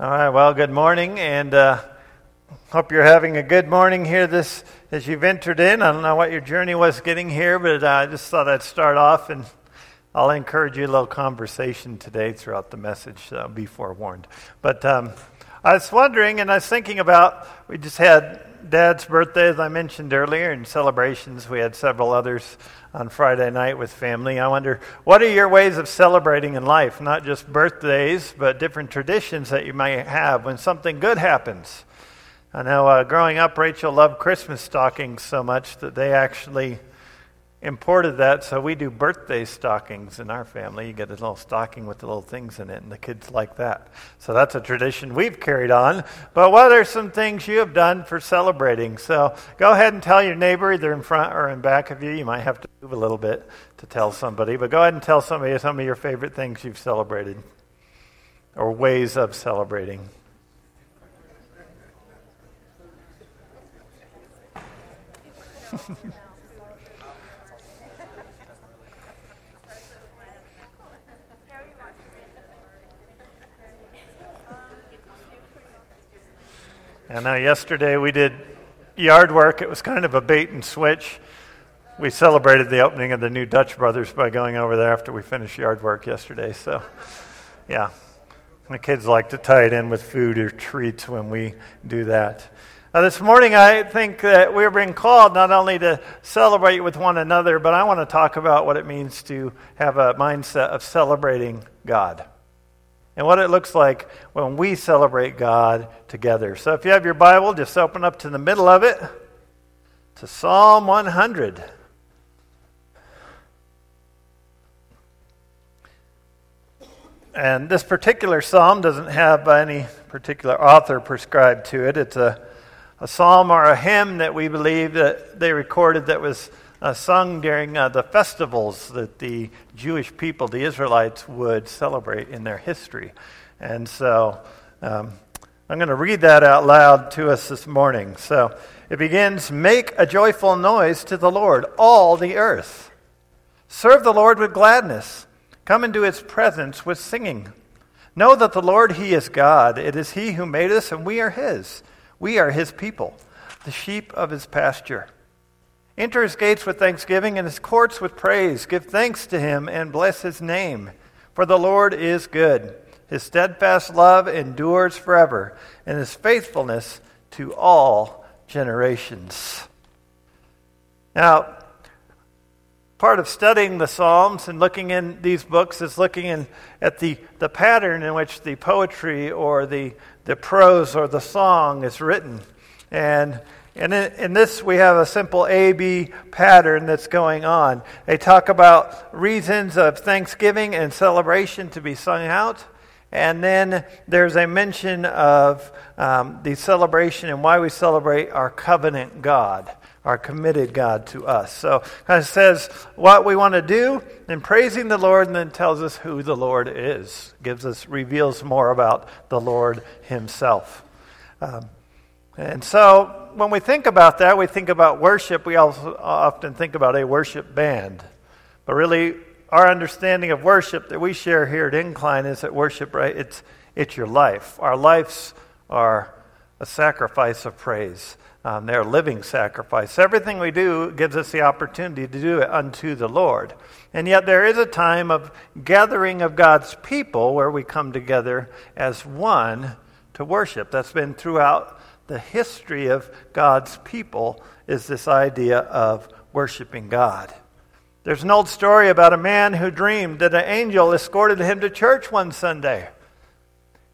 All right, well, good morning, and uh, hope you're having a good morning here this as you've entered in. I don't know what your journey was getting here, but uh, I just thought I'd start off, and I'll encourage you a little conversation today throughout the message, so be forewarned. But um, I was wondering, and I was thinking about, we just had Dad's birthday, as I mentioned earlier, and celebrations. We had several others on Friday night with family. I wonder, what are your ways of celebrating in life? Not just birthdays, but different traditions that you might have when something good happens. I know uh, growing up, Rachel loved Christmas stockings so much that they actually imported that, so we do birthday stockings in our family. You get a little stocking with the little things in it, and the kids like that. So that's a tradition we've carried on. But what are some things you have done for celebrating? So go ahead and tell your neighbor, either in front or in back of you. You might have to move a little bit to tell somebody, but go ahead and tell somebody some of your favorite things you've celebrated or ways of celebrating. I know yesterday we did yard work. It was kind of a bait and switch. We celebrated the opening of the new Dutch Brothers by going over there after we finished yard work yesterday. So, yeah, the kids like to tie it in with food or treats when we do that. Uh, this morning, I think that we're being called not only to celebrate with one another, but I want to talk about what it means to have a mindset of celebrating God and what it looks like when we celebrate God together. So if you have your Bible, just open up to the middle of it to Psalm 100. And this particular psalm doesn't have any particular author prescribed to it. It's a, a psalm or a hymn that we believe that they recorded that was uh, sung during uh, the festivals that the Jewish people, the Israelites, would celebrate in their history. And so um, I'm going to read that out loud to us this morning. So it begins Make a joyful noise to the Lord, all the earth. Serve the Lord with gladness. Come into his presence with singing. Know that the Lord, he is God. It is he who made us, and we are his. We are his people, the sheep of his pasture. Enter his gates with thanksgiving and his courts with praise. Give thanks to him and bless his name. For the Lord is good. His steadfast love endures forever, and his faithfulness to all generations. Now, part of studying the Psalms and looking in these books is looking in, at the, the pattern in which the poetry or the, the prose or the song is written. And and in, in, this, we have a simple A B pattern that's going on. They talk about reasons of thanksgiving and celebration to be sung out. And then there's a mention of um, the celebration and why we celebrate our covenant God, our committed God to us. So of says what we want to do in praising the Lord, and then tells us who the Lord is. Gives us, reveals more about the Lord Himself. Um, and so when we think about that, we think about worship. We also often think about a worship band. But really, our understanding of worship that we share here at Incline is that worship, right? It's, it's your life. Our lives are a sacrifice of praise. Um, they're a living sacrifice. Everything we do gives us the opportunity to do it unto the Lord. And yet, there is a time of gathering of God's people where we come together as one to worship. That's been throughout the history of God's people is this idea of worshiping God. There's an old story about a man who dreamed that an angel escorted him to church one Sunday.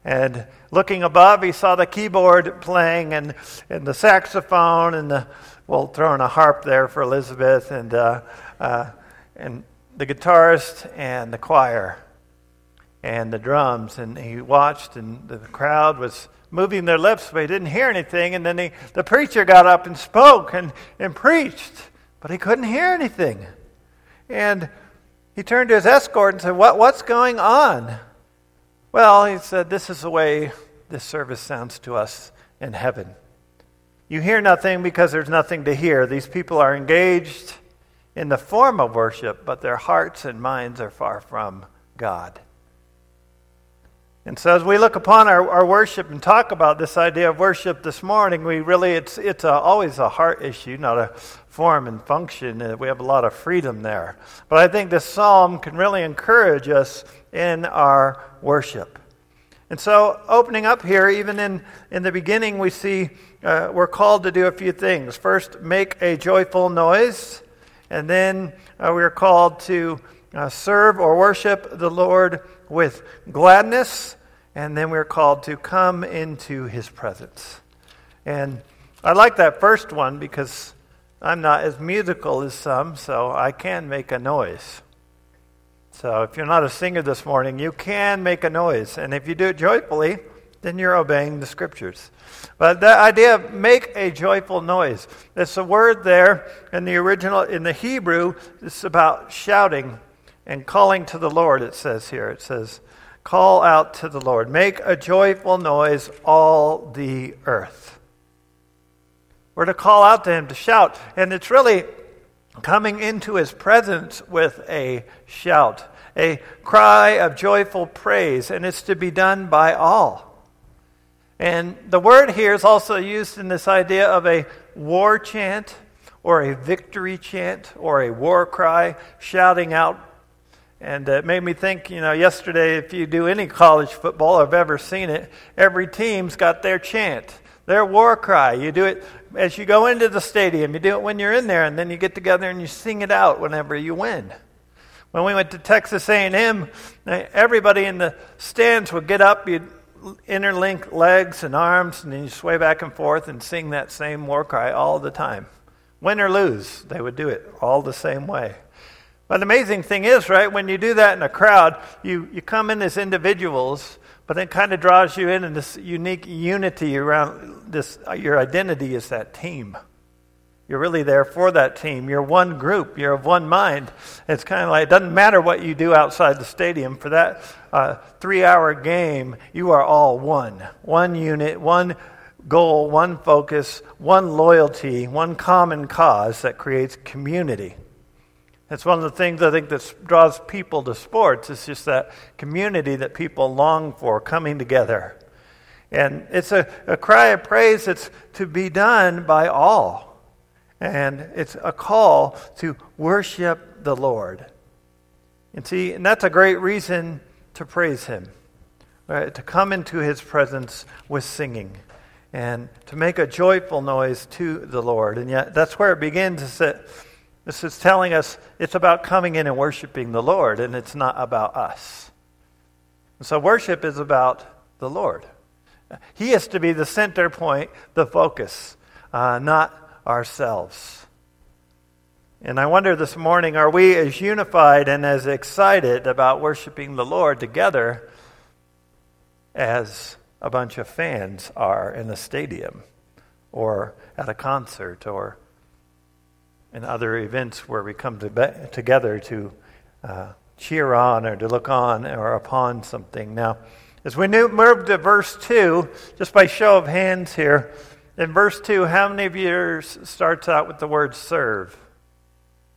And looking above, he saw the keyboard playing and, and the saxophone and the, well, throwing a harp there for Elizabeth and, uh, uh, and the guitarist and the choir and the drums. And he watched, and the crowd was moving their lips, but he didn't hear anything. And then he, the preacher got up and spoke and, and preached, but he couldn't hear anything. And he turned to his escort and said, what, What's going on? Well, he said, This is the way this service sounds to us in heaven. You hear nothing because there's nothing to hear. These people are engaged in the form of worship, but their hearts and minds are far from God. And so, as we look upon our, our worship and talk about this idea of worship this morning, we really, it's, it's a, always a heart issue, not a form and function. Uh, we have a lot of freedom there. But I think this psalm can really encourage us in our worship. And so, opening up here, even in, in the beginning, we see uh, we're called to do a few things. First, make a joyful noise. And then uh, we are called to uh, serve or worship the Lord with gladness, and then we're called to come into his presence. And I like that first one because I'm not as musical as some, so I can make a noise. So if you're not a singer this morning, you can make a noise. And if you do it joyfully, then you're obeying the scriptures. But the idea of make a joyful noise, it's a word there in the original, in the Hebrew, it's about shouting and calling to the Lord, it says here. It says, Call out to the Lord. Make a joyful noise, all the earth. We're to call out to him, to shout. And it's really coming into his presence with a shout, a cry of joyful praise. And it's to be done by all. And the word here is also used in this idea of a war chant or a victory chant or a war cry, shouting out and uh, it made me think, you know, yesterday, if you do any college football, I've ever seen it, every team's got their chant, their war cry. You do it as you go into the stadium, you do it when you're in there, and then you get together and you sing it out whenever you win. When we went to Texas A&M, eh, everybody in the stands would get up, you'd interlink legs and arms, and then you sway back and forth and sing that same war cry all the time. Win or lose, they would do it all the same way. But the amazing thing is, right, when you do that in a crowd, you, you come in as individuals, but it kind of draws you in in this unique unity around this. Your identity is that team. You're really there for that team. You're one group. You're of one mind. It's kind of like it doesn't matter what you do outside the stadium. For that uh, three hour game, you are all one. One unit, one goal, one focus, one loyalty, one common cause that creates community. It's one of the things I think that draws people to sports. It's just that community that people long for coming together. And it's a, a cry of praise that's to be done by all. And it's a call to worship the Lord. And see, and that's a great reason to praise Him, right? to come into His presence with singing and to make a joyful noise to the Lord. And yet, that's where it begins. Is that this is telling us it's about coming in and worshiping the Lord, and it's not about us. And so, worship is about the Lord. He is to be the center point, the focus, uh, not ourselves. And I wonder this morning are we as unified and as excited about worshiping the Lord together as a bunch of fans are in a stadium or at a concert or and other events where we come to be- together to uh, cheer on or to look on or upon something. Now, as we move to verse 2, just by show of hands here, in verse 2, how many of you starts out with the word serve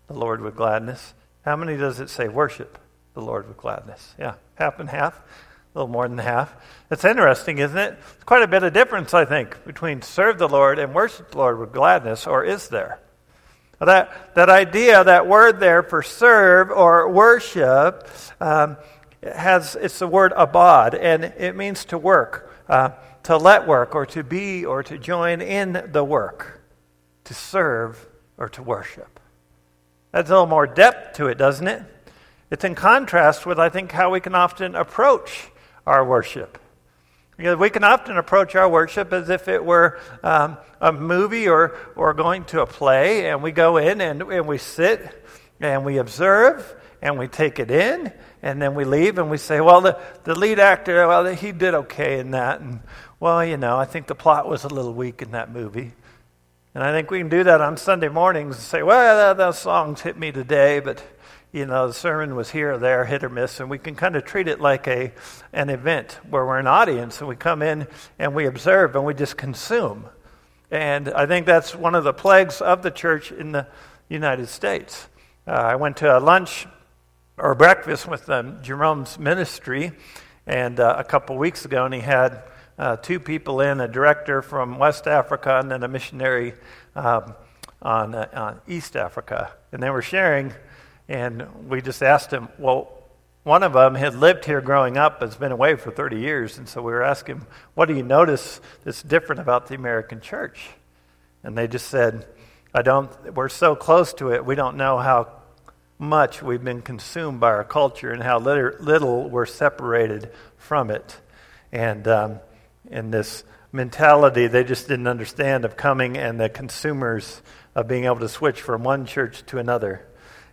the Lord with gladness? How many does it say worship the Lord with gladness? Yeah, half and half, a little more than half. It's interesting, isn't it? It's quite a bit of difference, I think, between serve the Lord and worship the Lord with gladness, or is there? That, that idea, that word there for serve or worship, um, has it's the word abad, and it means to work, uh, to let work, or to be, or to join in the work, to serve or to worship. That's a little more depth to it, doesn't it? It's in contrast with, I think, how we can often approach our worship. Because we can often approach our worship as if it were um, a movie or, or going to a play, and we go in and, and we sit and we observe and we take it in, and then we leave and we say, well, the, the lead actor, well, he did okay in that. And, well, you know, I think the plot was a little weak in that movie. And I think we can do that on Sunday mornings and say, well, those songs hit me today, but you know, the sermon was here or there, hit or miss, and we can kind of treat it like a, an event where we're an audience and we come in and we observe and we just consume. And I think that's one of the plagues of the church in the United States. Uh, I went to a lunch or breakfast with um, Jerome's ministry, and uh, a couple weeks ago, and he had uh, two people in a director from West Africa and then a missionary um, on, uh, on East Africa. And they were sharing, and we just asked him, Well, one of them had lived here growing up, has been away for 30 years. And so we were asking What do you notice that's different about the American church? And they just said, I don't, we're so close to it, we don't know how much we've been consumed by our culture and how little, little we're separated from it. And um, in this mentality they just didn't understand of coming and the consumers of being able to switch from one church to another.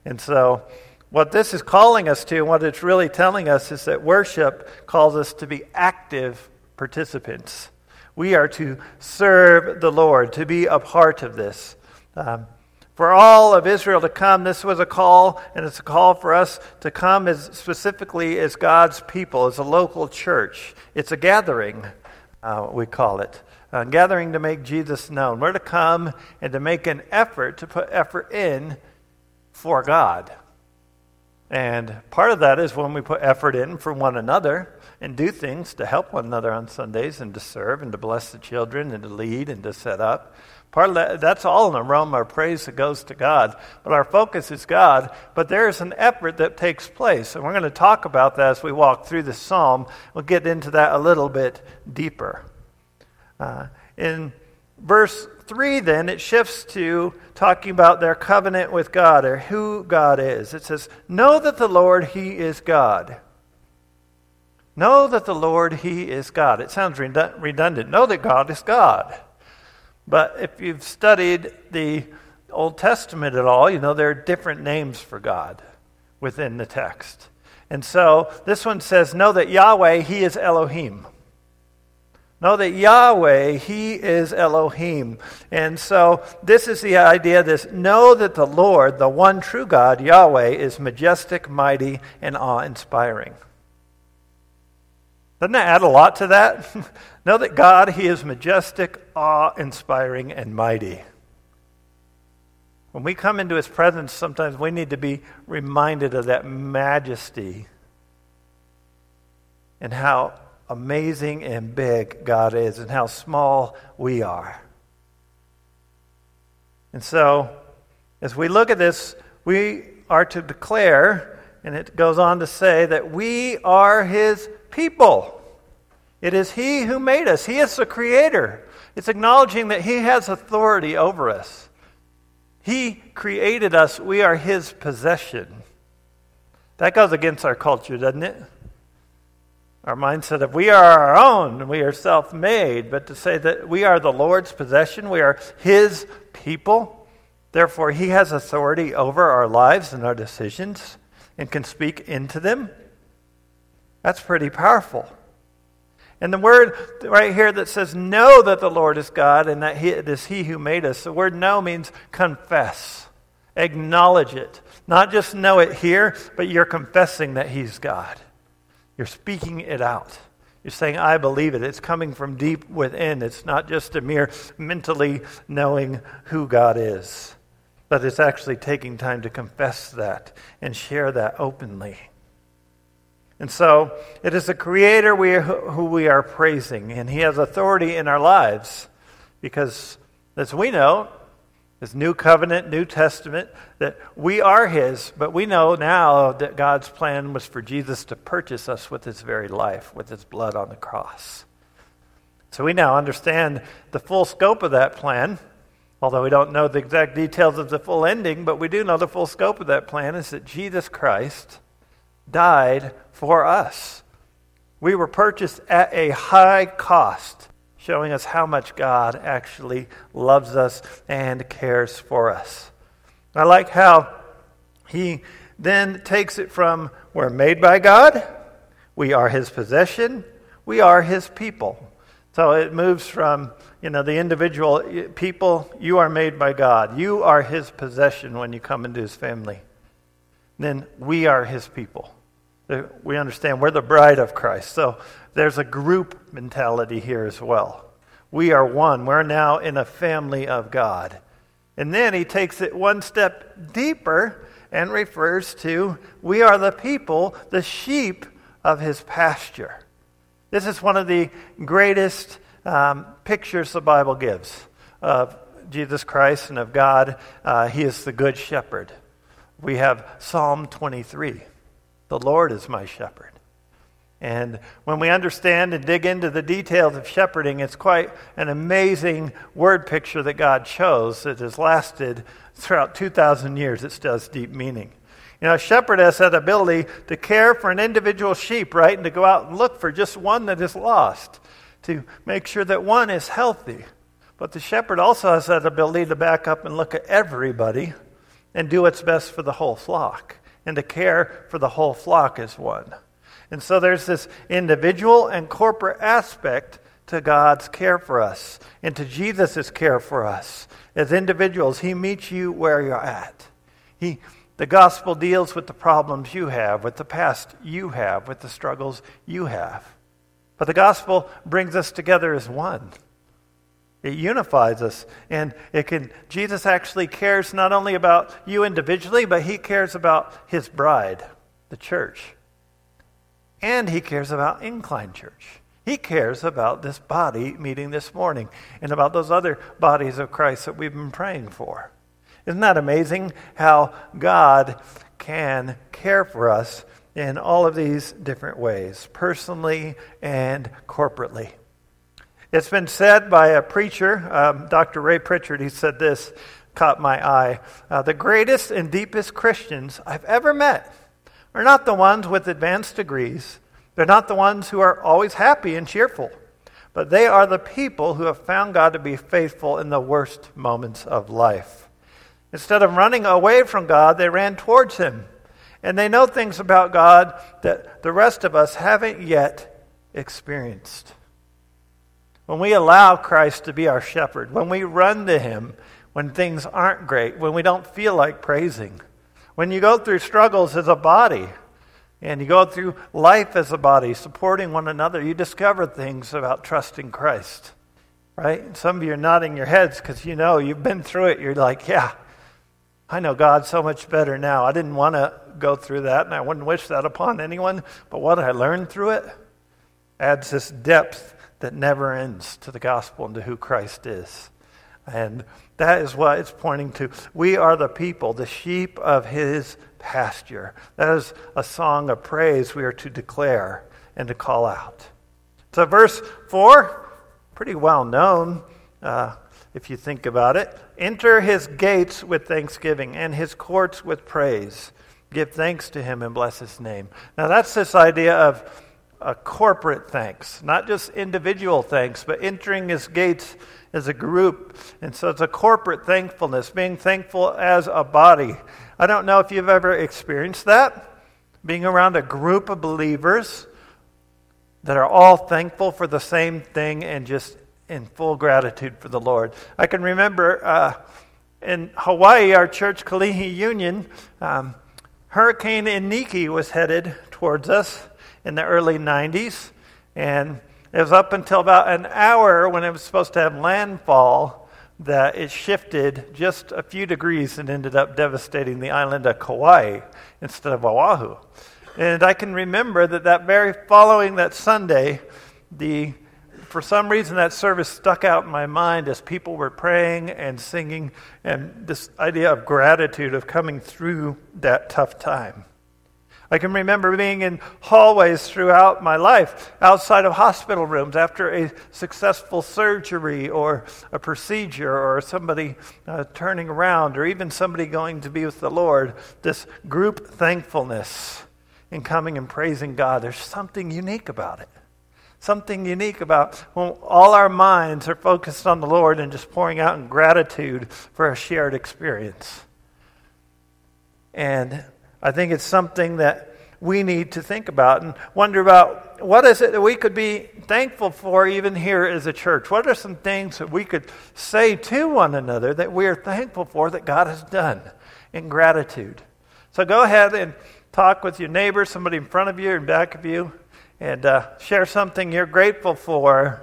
And so, what this is calling us to, and what it's really telling us, is that worship calls us to be active participants. We are to serve the Lord, to be a part of this. Um, for all of Israel to come, this was a call, and it's a call for us to come as specifically as God's people, as a local church. It's a gathering, uh, we call it. A gathering to make Jesus known. We're to come and to make an effort, to put effort in for God. And part of that is when we put effort in for one another and do things to help one another on Sundays and to serve and to bless the children and to lead and to set up. Part of that, that's all an aroma of praise that goes to God. But our focus is God. But there's an effort that takes place. And we're going to talk about that as we walk through the psalm. We'll get into that a little bit deeper. Uh, in verse 3, then, it shifts to talking about their covenant with God or who God is. It says, Know that the Lord, He is God. Know that the Lord, He is God. It sounds redundant. Know that God is God. But if you've studied the Old Testament at all, you know there are different names for God within the text. And so this one says, Know that Yahweh, He is Elohim. Know that Yahweh, He is Elohim. And so this is the idea this know that the Lord, the one true God, Yahweh, is majestic, mighty, and awe inspiring. Doesn't that add a lot to that? know that God, He is majestic, awe inspiring, and mighty. When we come into His presence, sometimes we need to be reminded of that majesty and how amazing and big God is and how small we are. And so, as we look at this, we are to declare, and it goes on to say, that we are His people. It is He who made us, He is the Creator. It's acknowledging that He has authority over us. He created us, we are His possession. That goes against our culture, doesn't it? Our mindset of we are our own, and we are self made, but to say that we are the Lord's possession, we are His people, therefore He has authority over our lives and our decisions and can speak into them. That's pretty powerful. And the word right here that says, Know that the Lord is God and that he, it is He who made us, the word know means confess, acknowledge it. Not just know it here, but you're confessing that He's God. You're speaking it out. You're saying, I believe it. It's coming from deep within. It's not just a mere mentally knowing who God is, but it's actually taking time to confess that and share that openly. And so it is the Creator we, who we are praising, and He has authority in our lives because, as we know, this new covenant, New Testament, that we are His, but we know now that God's plan was for Jesus to purchase us with His very life, with His blood on the cross. So we now understand the full scope of that plan, although we don't know the exact details of the full ending, but we do know the full scope of that plan is that Jesus Christ died for us. We were purchased at a high cost showing us how much God actually loves us and cares for us. I like how he then takes it from we're made by God, we are his possession, we are his people. So it moves from, you know, the individual people, you are made by God. You are his possession when you come into his family. Then we are his people. We understand we're the bride of Christ. So there's a group mentality here as well. We are one. We're now in a family of God. And then he takes it one step deeper and refers to we are the people, the sheep of his pasture. This is one of the greatest um, pictures the Bible gives of Jesus Christ and of God. Uh, he is the Good Shepherd. We have Psalm 23 The Lord is my shepherd. And when we understand and dig into the details of shepherding, it's quite an amazing word picture that God chose that has lasted throughout 2,000 years. It still has deep meaning. You know, a shepherd has that ability to care for an individual sheep, right? And to go out and look for just one that is lost, to make sure that one is healthy. But the shepherd also has that ability to back up and look at everybody and do what's best for the whole flock and to care for the whole flock as one. And so there's this individual and corporate aspect to God's care for us and to Jesus' care for us. As individuals, He meets you where you're at. He the gospel deals with the problems you have, with the past you have, with the struggles you have. But the gospel brings us together as one. It unifies us. And it can Jesus actually cares not only about you individually, but he cares about his bride, the church. And he cares about Incline Church. He cares about this body meeting this morning and about those other bodies of Christ that we've been praying for. Isn't that amazing how God can care for us in all of these different ways, personally and corporately? It's been said by a preacher, um, Dr. Ray Pritchard, he said this, caught my eye. Uh, the greatest and deepest Christians I've ever met are not the ones with advanced degrees. They're not the ones who are always happy and cheerful, but they are the people who have found God to be faithful in the worst moments of life. Instead of running away from God, they ran towards Him. And they know things about God that the rest of us haven't yet experienced. When we allow Christ to be our shepherd, when we run to Him when things aren't great, when we don't feel like praising, when you go through struggles as a body, and you go through life as a body, supporting one another, you discover things about trusting Christ. Right? Some of you are nodding your heads because you know you've been through it. You're like, yeah, I know God so much better now. I didn't want to go through that, and I wouldn't wish that upon anyone. But what I learned through it adds this depth that never ends to the gospel and to who Christ is. And that is what it's pointing to. We are the people, the sheep of his pasture. That is a song of praise we are to declare and to call out. So, verse 4, pretty well known. Uh, if you think about it. Enter his gates with thanksgiving and his courts with praise. Give thanks to him and bless his name. Now, that's this idea of a corporate thanks, not just individual thanks, but entering his gates as a group. And so it's a corporate thankfulness, being thankful as a body. I don't know if you've ever experienced that, being around a group of believers that are all thankful for the same thing and just in full gratitude for the Lord. I can remember uh, in Hawaii, our church, Kalihi Union, um, Hurricane Iniki was headed towards us in the early 90s. And it was up until about an hour when it was supposed to have landfall that it shifted just a few degrees and ended up devastating the island of Kauai instead of Oahu. And I can remember that that very following that Sunday, the for some reason, that service stuck out in my mind as people were praying and singing, and this idea of gratitude of coming through that tough time. I can remember being in hallways throughout my life, outside of hospital rooms after a successful surgery or a procedure or somebody uh, turning around or even somebody going to be with the Lord. This group thankfulness in coming and praising God. There's something unique about it something unique about when all our minds are focused on the Lord and just pouring out in gratitude for a shared experience. And I think it's something that we need to think about and wonder about what is it that we could be thankful for even here as a church? What are some things that we could say to one another that we are thankful for that God has done in gratitude? So go ahead and talk with your neighbor, somebody in front of you and back of you and uh, share something you're grateful for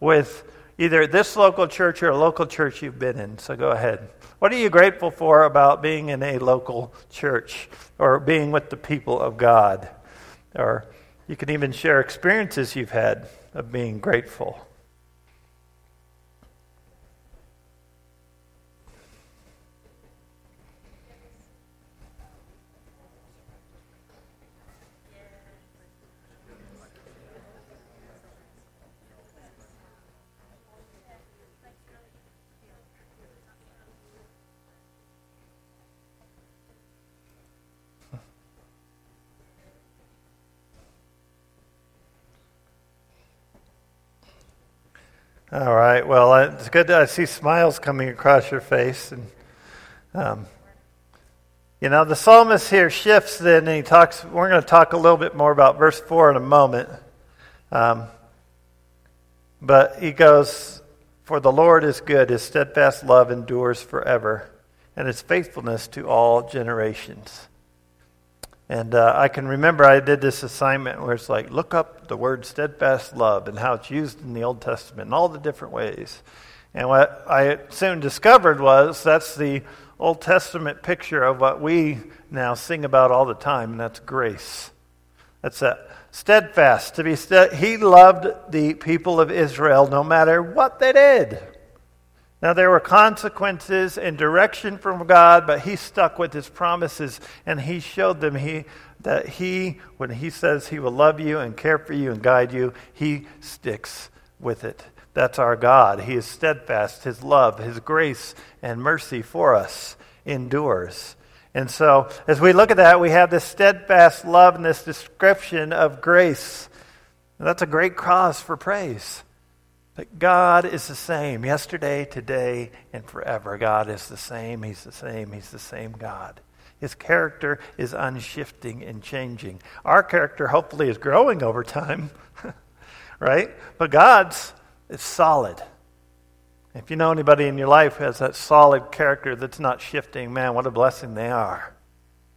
with either this local church or a local church you've been in. So go ahead. What are you grateful for about being in a local church or being with the people of God? Or you can even share experiences you've had of being grateful. All right. Well, it's good to I see smiles coming across your face, and um, you know the psalmist here shifts. Then and he talks. We're going to talk a little bit more about verse four in a moment. Um, but he goes, "For the Lord is good; His steadfast love endures forever, and His faithfulness to all generations." And uh, I can remember I did this assignment where it's like, look up the word steadfast love and how it's used in the Old Testament in all the different ways. And what I soon discovered was that's the Old Testament picture of what we now sing about all the time, and that's grace. That's that steadfast. To be stead- he loved the people of Israel no matter what they did. Now, there were consequences and direction from God, but he stuck with his promises and he showed them he, that he, when he says he will love you and care for you and guide you, he sticks with it. That's our God. He is steadfast. His love, his grace, and mercy for us endures. And so, as we look at that, we have this steadfast love and this description of grace. And that's a great cause for praise. That God is the same yesterday, today, and forever. God is the same. He's the same. He's the same God. His character is unshifting and changing. Our character, hopefully, is growing over time, right? But God's is solid. If you know anybody in your life who has that solid character that's not shifting, man, what a blessing they are.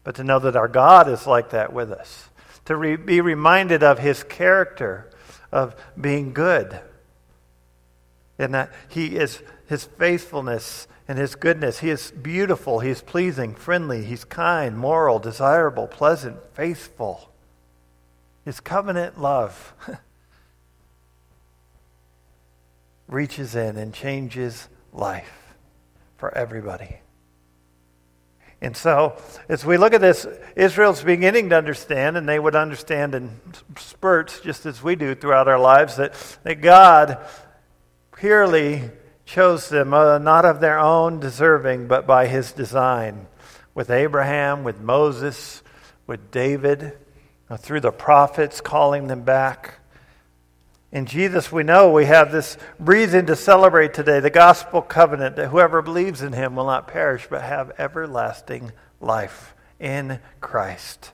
But to know that our God is like that with us, to re- be reminded of his character of being good, and that he is his faithfulness and his goodness. He is beautiful, he is pleasing, friendly, he's kind, moral, desirable, pleasant, faithful. His covenant love reaches in and changes life for everybody. And so, as we look at this, Israel's beginning to understand, and they would understand in spurts, just as we do throughout our lives, that, that God purely chose them, uh, not of their own deserving, but by his design. With Abraham, with Moses, with David, uh, through the prophets calling them back. In Jesus, we know we have this reason to celebrate today the gospel covenant that whoever believes in him will not perish but have everlasting life in Christ.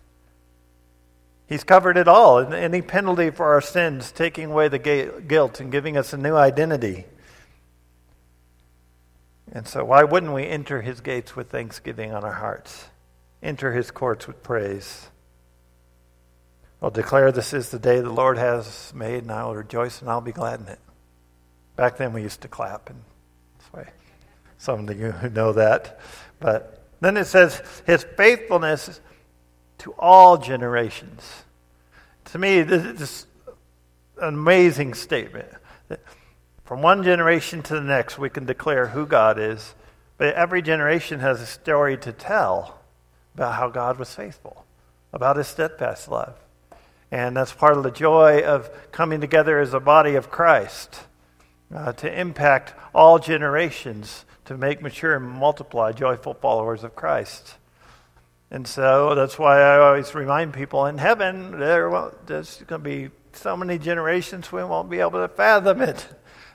He's covered it all, any penalty for our sins, taking away the guilt and giving us a new identity. And so, why wouldn't we enter his gates with thanksgiving on our hearts? Enter his courts with praise. I'll declare this is the day the Lord has made, and I will rejoice and I'll be glad in it. Back then, we used to clap, and that's why some of you who know that. But then it says, His faithfulness to all generations. To me, this is an amazing statement. From one generation to the next, we can declare who God is, but every generation has a story to tell about how God was faithful, about his steadfast love. And that's part of the joy of coming together as a body of Christ uh, to impact all generations, to make mature and multiply joyful followers of Christ. And so that's why I always remind people in heaven, there there's going to be so many generations we won't be able to fathom it.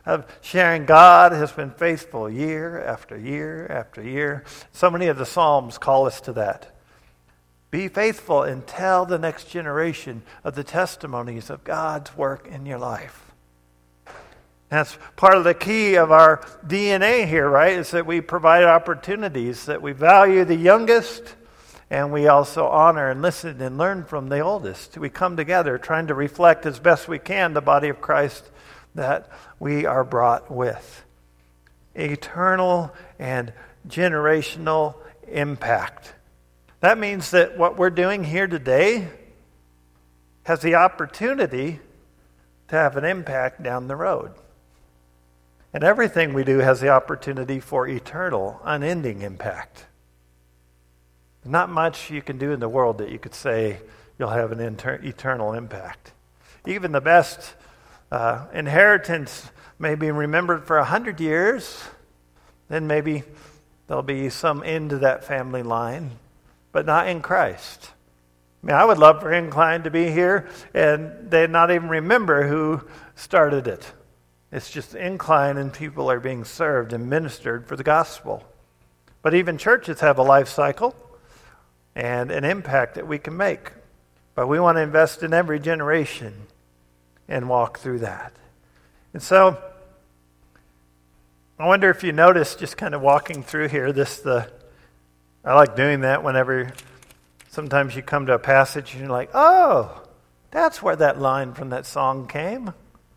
Of sharing God has been faithful year after year after year. So many of the Psalms call us to that. Be faithful and tell the next generation of the testimonies of God's work in your life. That's part of the key of our DNA here, right? Is that we provide opportunities, that we value the youngest and we also honor and listen and learn from the oldest. We come together trying to reflect as best we can the body of Christ that we are brought with. Eternal and generational impact. That means that what we're doing here today has the opportunity to have an impact down the road. And everything we do has the opportunity for eternal, unending impact. Not much you can do in the world that you could say you'll have an inter- eternal impact. Even the best uh, inheritance may be remembered for a hundred years, then maybe there'll be some end to that family line, but not in Christ. I mean, I would love for Incline to be here and they not even remember who started it. It's just incline and people are being served and ministered for the gospel. But even churches have a life cycle and an impact that we can make. But we want to invest in every generation and walk through that. And so I wonder if you notice just kind of walking through here this the I like doing that whenever sometimes you come to a passage and you're like, "Oh, that's where that line from that song came."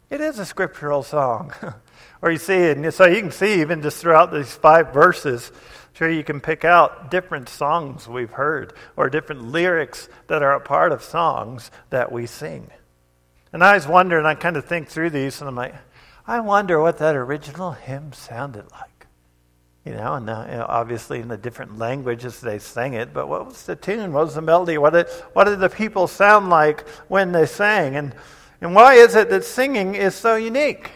It is a scriptural song. or you see it, and so you can see even just throughout these five verses, sure you can pick out different songs we've heard or different lyrics that are a part of songs that we sing. And I always wonder, and I kind of think through these, and I'm like, I wonder what that original hymn sounded like. You know, and uh, you know, obviously in the different languages they sang it, but what was the tune? What was the melody? What did, what did the people sound like when they sang? And and why is it that singing is so unique?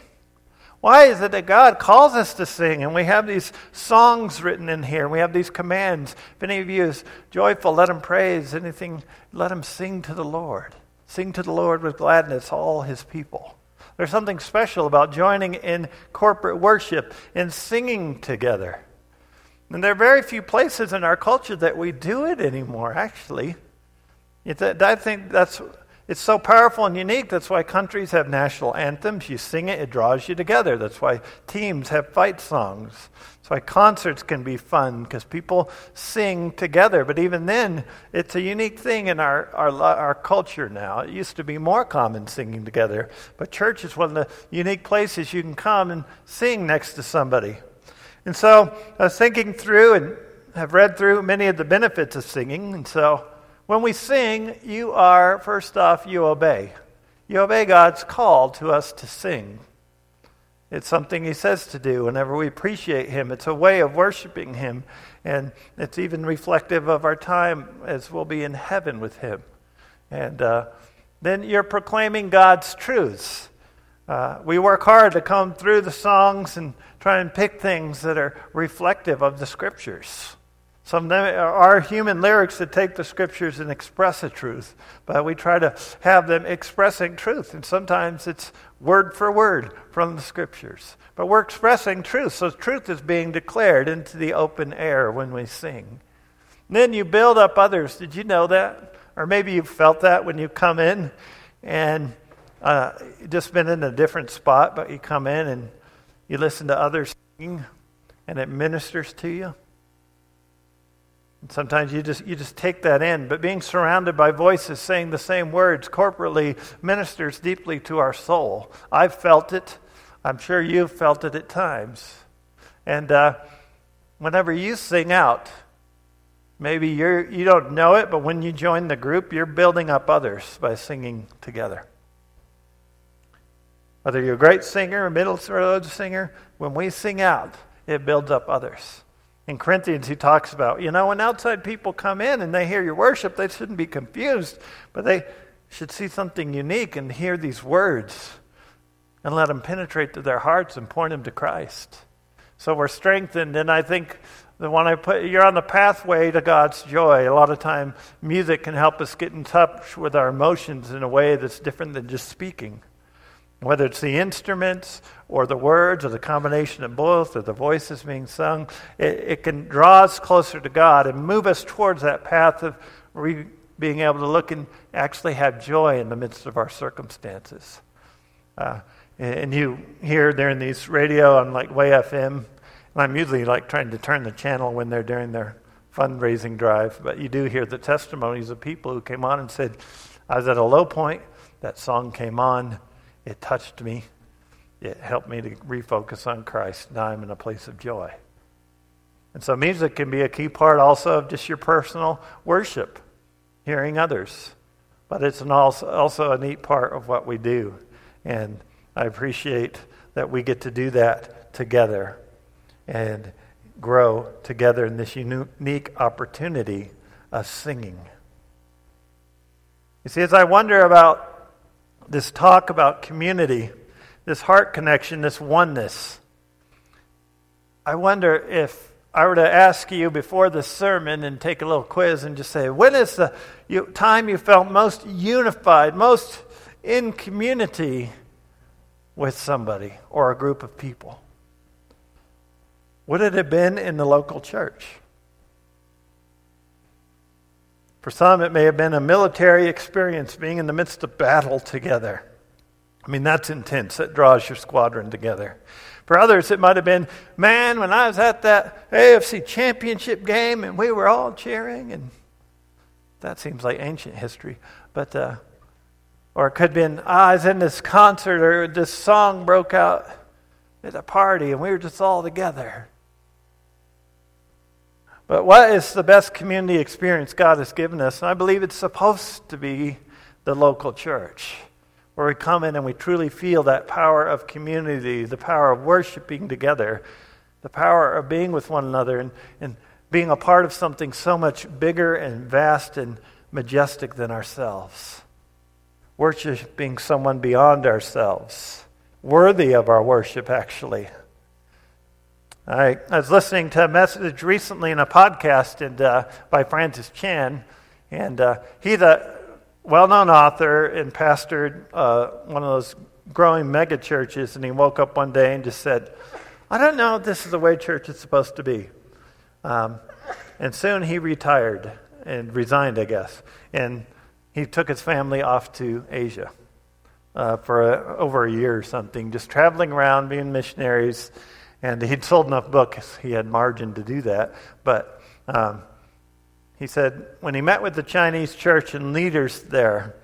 Why is it that God calls us to sing and we have these songs written in here? We have these commands. If any of you is joyful, let him praise. Anything, let him sing to the Lord. Sing to the Lord with gladness, all his people. There's something special about joining in corporate worship and singing together. And there are very few places in our culture that we do it anymore, actually. I think that's it's so powerful and unique. That's why countries have national anthems. You sing it, it draws you together. That's why teams have fight songs. That's why concerts can be fun because people sing together. But even then, it's a unique thing in our, our, our culture now. It used to be more common singing together. But church is one of the unique places you can come and sing next to somebody. And so I was thinking through and have read through many of the benefits of singing. And so when we sing, you are, first off, you obey. You obey God's call to us to sing. It's something He says to do whenever we appreciate Him. It's a way of worshiping Him, and it's even reflective of our time as we'll be in heaven with Him. And uh, then you're proclaiming God's truths. Uh, we work hard to come through the songs and try and pick things that are reflective of the Scriptures. Some are human lyrics that take the scriptures and express a truth, but we try to have them expressing truth. And sometimes it's word for word from the scriptures. But we're expressing truth, so truth is being declared into the open air when we sing. And then you build up others. Did you know that? Or maybe you felt that when you come in and uh, just been in a different spot, but you come in and you listen to others sing and it ministers to you. Sometimes you just, you just take that in, but being surrounded by voices saying the same words corporately ministers deeply to our soul. I've felt it. I'm sure you've felt it at times. And uh, whenever you sing out, maybe you're, you don't know it, but when you join the group, you're building up others by singing together. Whether you're a great singer, a middle road singer, when we sing out, it builds up others. In Corinthians, he talks about, you know, when outside people come in and they hear your worship, they shouldn't be confused, but they should see something unique and hear these words and let them penetrate to their hearts and point them to Christ. So we're strengthened, and I think the one I put, you're on the pathway to God's joy. A lot of time, music can help us get in touch with our emotions in a way that's different than just speaking. Whether it's the instruments or the words or the combination of both or the voices being sung, it, it can draw us closer to God and move us towards that path of re- being able to look and actually have joy in the midst of our circumstances. Uh, and you hear during these radio on like Way FM, and I'm usually like trying to turn the channel when they're doing their fundraising drive, but you do hear the testimonies of people who came on and said, I was at a low point, that song came on it touched me. It helped me to refocus on Christ. Now I'm in a place of joy. And so music can be a key part also of just your personal worship, hearing others. but it's also, also a neat part of what we do. And I appreciate that we get to do that together and grow together in this unique opportunity of singing. You see, as I wonder about this talk about community, this heart connection, this oneness, I wonder if I were to ask you before the sermon and take a little quiz and just say, when is the time you felt most unified, most in community with somebody or a group of people? Would it have been in the local church? For some, it may have been a military experience, being in the midst of battle together. I mean, that's intense. That draws your squadron together. For others, it might have been, man, when I was at that AFC championship game and we were all cheering, and that seems like ancient history. But, uh, or it could have been, ah, I was in this concert or this song broke out at a party and we were just all together. But what is the best community experience God has given us? And I believe it's supposed to be the local church, where we come in and we truly feel that power of community, the power of worshiping together, the power of being with one another, and, and being a part of something so much bigger and vast and majestic than ourselves. Worshiping someone beyond ourselves, worthy of our worship, actually. I, I was listening to a message recently in a podcast and, uh, by Francis Chan, and uh, he's a well known author and pastored uh, one of those growing mega churches. And he woke up one day and just said, I don't know if this is the way church is supposed to be. Um, and soon he retired and resigned, I guess. And he took his family off to Asia uh, for a, over a year or something, just traveling around, being missionaries and he'd sold enough books, he had margin to do that. But um, he said when he met with the Chinese church and leaders there,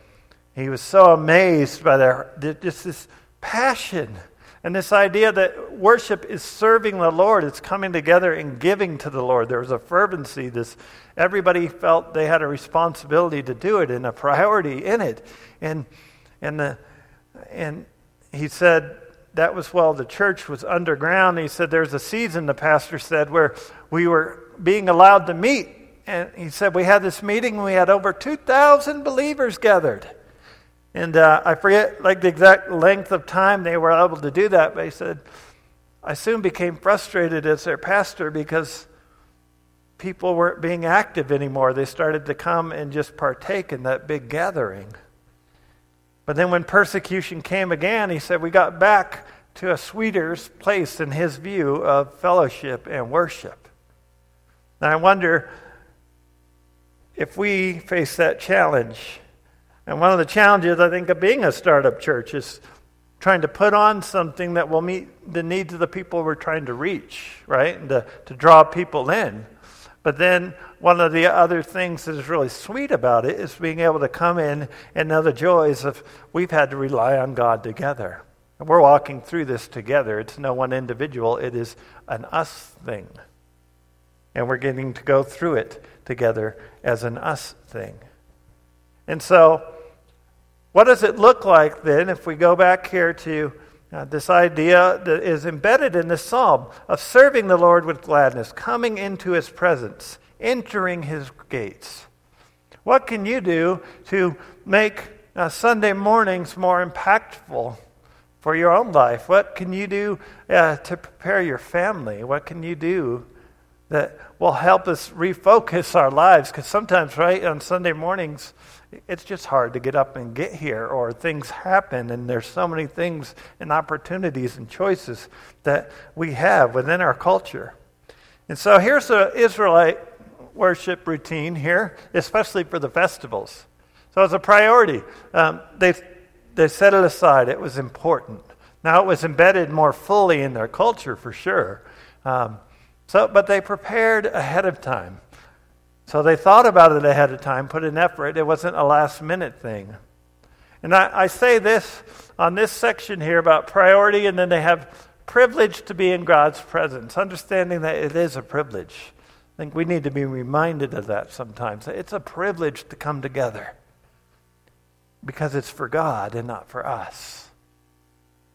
he was so amazed by their just this passion and this idea that worship is serving the Lord. It's coming together and giving to the Lord. There was a fervency. This everybody felt they had a responsibility to do it and a priority in it. And and the and he said that was while the church was underground. He said there's a season, the pastor said, where we were being allowed to meet. And he said we had this meeting, and we had over 2,000 believers gathered. And uh, I forget like the exact length of time they were able to do that, but he said, I soon became frustrated as their pastor because people weren't being active anymore. They started to come and just partake in that big gathering. But then when persecution came again, he said we got back to a sweeter place in his view of fellowship and worship. And I wonder if we face that challenge. And one of the challenges, I think, of being a startup church is trying to put on something that will meet the needs of the people we're trying to reach, right? And to, to draw people in. But then one of the other things that is really sweet about it is being able to come in and know the joys of we've had to rely on God together. And we're walking through this together. It's no one individual, it is an us thing. And we're getting to go through it together as an us thing. And so, what does it look like then if we go back here to uh, this idea that is embedded in this psalm of serving the Lord with gladness, coming into his presence, entering his gates. What can you do to make uh, Sunday mornings more impactful for your own life? What can you do uh, to prepare your family? What can you do that will help us refocus our lives? Because sometimes, right, on Sunday mornings, it's just hard to get up and get here, or things happen, and there's so many things and opportunities and choices that we have within our culture. And so here's the Israelite worship routine here, especially for the festivals. So it's a priority. Um, they, they set it aside, it was important. Now, it was embedded more fully in their culture for sure. Um, so, but they prepared ahead of time. So they thought about it ahead of time, put in effort. It wasn't a last minute thing. And I, I say this on this section here about priority, and then they have privilege to be in God's presence, understanding that it is a privilege. I think we need to be reminded of that sometimes. It's a privilege to come together. because it's for God and not for us.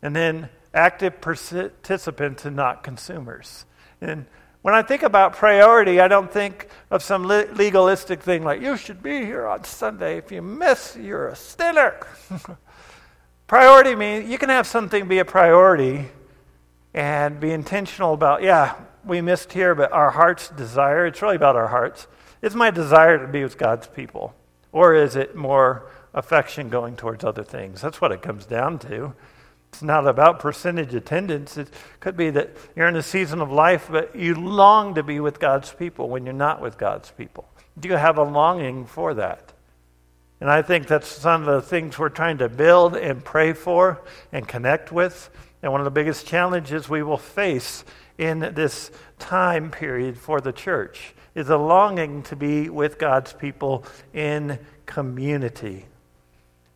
And then active participants and not consumers. And when I think about priority, I don't think of some legalistic thing like, you should be here on Sunday. If you miss, you're a sinner. priority means you can have something be a priority and be intentional about, yeah, we missed here, but our heart's desire, it's really about our hearts. Is my desire to be with God's people? Or is it more affection going towards other things? That's what it comes down to. It's not about percentage attendance. It could be that you're in a season of life, but you long to be with God's people when you're not with God's people. Do you have a longing for that? And I think that's some of the things we're trying to build and pray for and connect with. And one of the biggest challenges we will face in this time period for the church is a longing to be with God's people in community,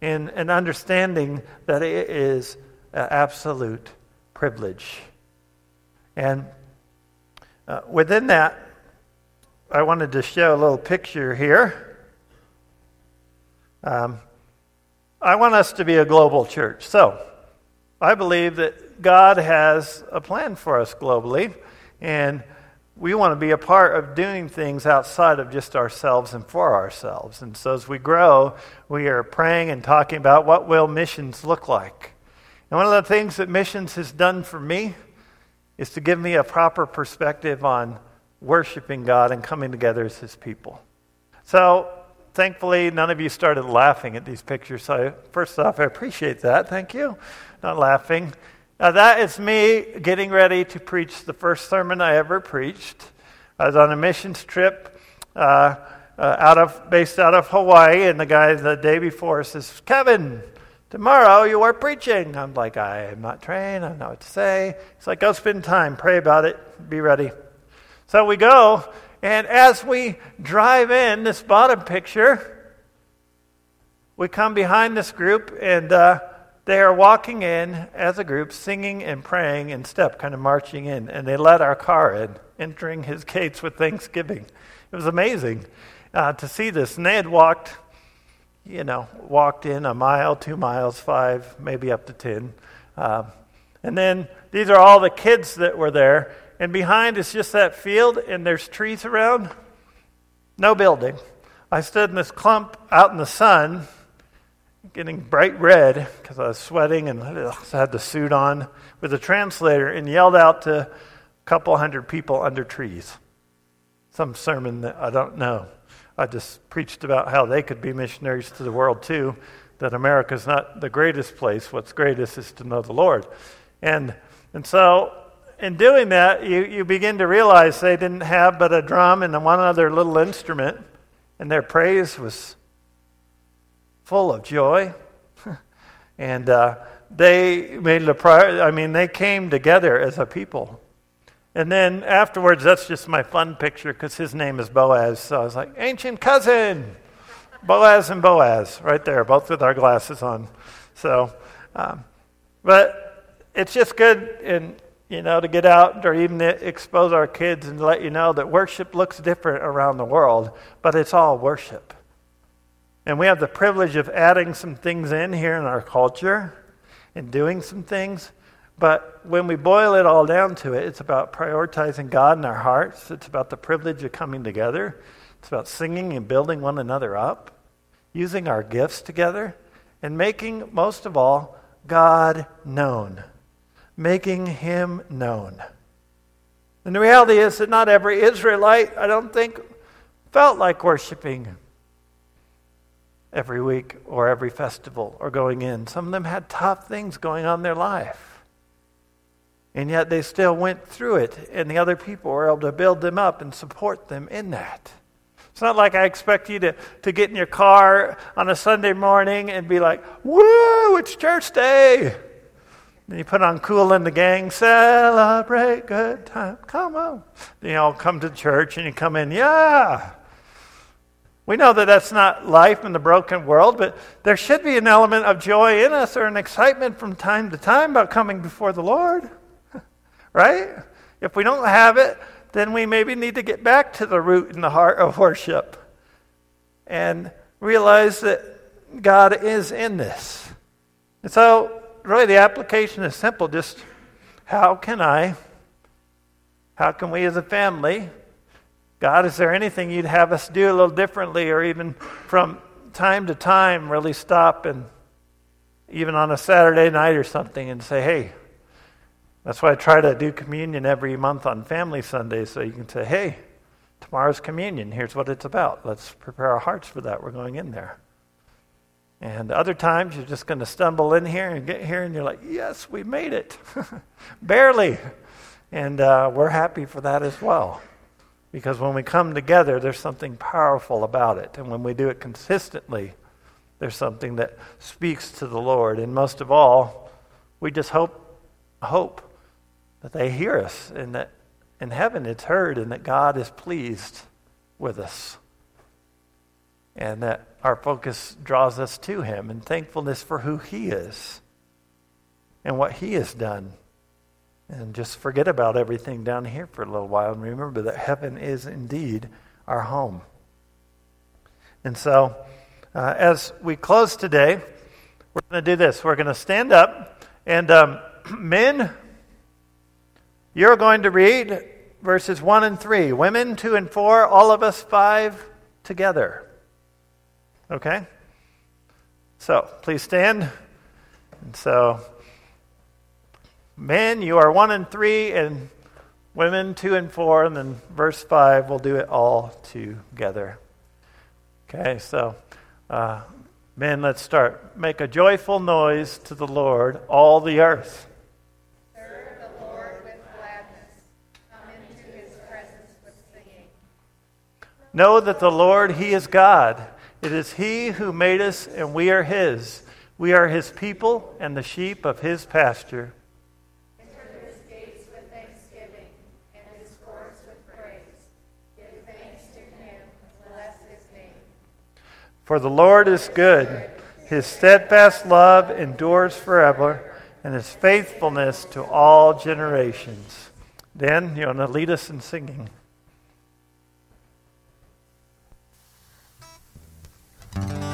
in an understanding that it is absolute privilege. And uh, within that, I wanted to show a little picture here. Um, I want us to be a global church. So, I believe that God has a plan for us globally, and we want to be a part of doing things outside of just ourselves and for ourselves. And so as we grow, we are praying and talking about what will missions look like. And one of the things that missions has done for me is to give me a proper perspective on worshiping God and coming together as His people. So, thankfully, none of you started laughing at these pictures. So, first off, I appreciate that. Thank you. Not laughing. Now, that is me getting ready to preach the first sermon I ever preached. I was on a missions trip. Uh, uh, out of based out of Hawaii, and the guy the day before says, "Kevin, Tomorrow you are preaching. I'm like, I am not trained. I don't know what to say. He's like, go spend time, pray about it, be ready. So we go, and as we drive in this bottom picture, we come behind this group, and uh, they are walking in as a group, singing and praying in step, kind of marching in. And they let our car in, entering his gates with thanksgiving. It was amazing uh, to see this. And they had walked you know, walked in a mile, two miles, five, maybe up to 10. Uh, and then these are all the kids that were there. And behind is just that field, and there's trees around. No building. I stood in this clump out in the sun, getting bright red because I was sweating and I had the suit on with a translator and yelled out to a couple hundred people under trees. Some sermon that I don't know. I just preached about how they could be missionaries to the world too, that America is not the greatest place. What's greatest is to know the Lord. And, and so, in doing that, you, you begin to realize they didn't have but a drum and one other little instrument, and their praise was full of joy. and uh, they made it a priority. I mean, they came together as a people. And then afterwards, that's just my fun picture because his name is Boaz. So I was like, ancient cousin, Boaz and Boaz, right there, both with our glasses on. So, um, but it's just good, and you know, to get out or even expose our kids and let you know that worship looks different around the world, but it's all worship. And we have the privilege of adding some things in here in our culture and doing some things. But when we boil it all down to it, it's about prioritizing God in our hearts. It's about the privilege of coming together. It's about singing and building one another up, using our gifts together, and making, most of all, God known. Making Him known. And the reality is that not every Israelite, I don't think, felt like worshiping every week or every festival or going in. Some of them had tough things going on in their life. And yet they still went through it, and the other people were able to build them up and support them in that. It's not like I expect you to, to get in your car on a Sunday morning and be like, woo, it's church day. Then you put on Kool and the Gang, celebrate good time. Come on. Then you all come to church and you come in, yeah. We know that that's not life in the broken world, but there should be an element of joy in us or an excitement from time to time about coming before the Lord right? If we don't have it, then we maybe need to get back to the root and the heart of worship and realize that God is in this. And so, really, the application is simple. Just how can I, how can we as a family, God, is there anything you'd have us do a little differently, or even from time to time, really stop and even on a Saturday night or something and say, hey, that's why I try to do communion every month on Family Sunday so you can say, hey, tomorrow's communion. Here's what it's about. Let's prepare our hearts for that. We're going in there. And other times you're just going to stumble in here and get here and you're like, yes, we made it. Barely. And uh, we're happy for that as well. Because when we come together, there's something powerful about it. And when we do it consistently, there's something that speaks to the Lord. And most of all, we just hope, hope that they hear us and that in heaven it's heard and that God is pleased with us. And that our focus draws us to Him and thankfulness for who He is and what He has done. And just forget about everything down here for a little while and remember that heaven is indeed our home. And so, uh, as we close today, we're going to do this. We're going to stand up, and um, men, you're going to read verses 1 and 3. Women, 2 and 4. All of us, 5 together. Okay? So, please stand. And so, men, you are 1 and 3, and women, 2 and 4. And then verse 5, we'll do it all together. Okay, so. Uh, men, let's start. Make a joyful noise to the Lord, all the earth. Know that the Lord, He is God. It is He who made us, and we are His. We are His people and the sheep of His pasture. Enter his gates with thanksgiving and his courts with praise. Give thanks to him. Bless his name. For the Lord is good. His steadfast love endures forever, and His faithfulness to all generations. Dan, you want to lead us in singing? Thank you.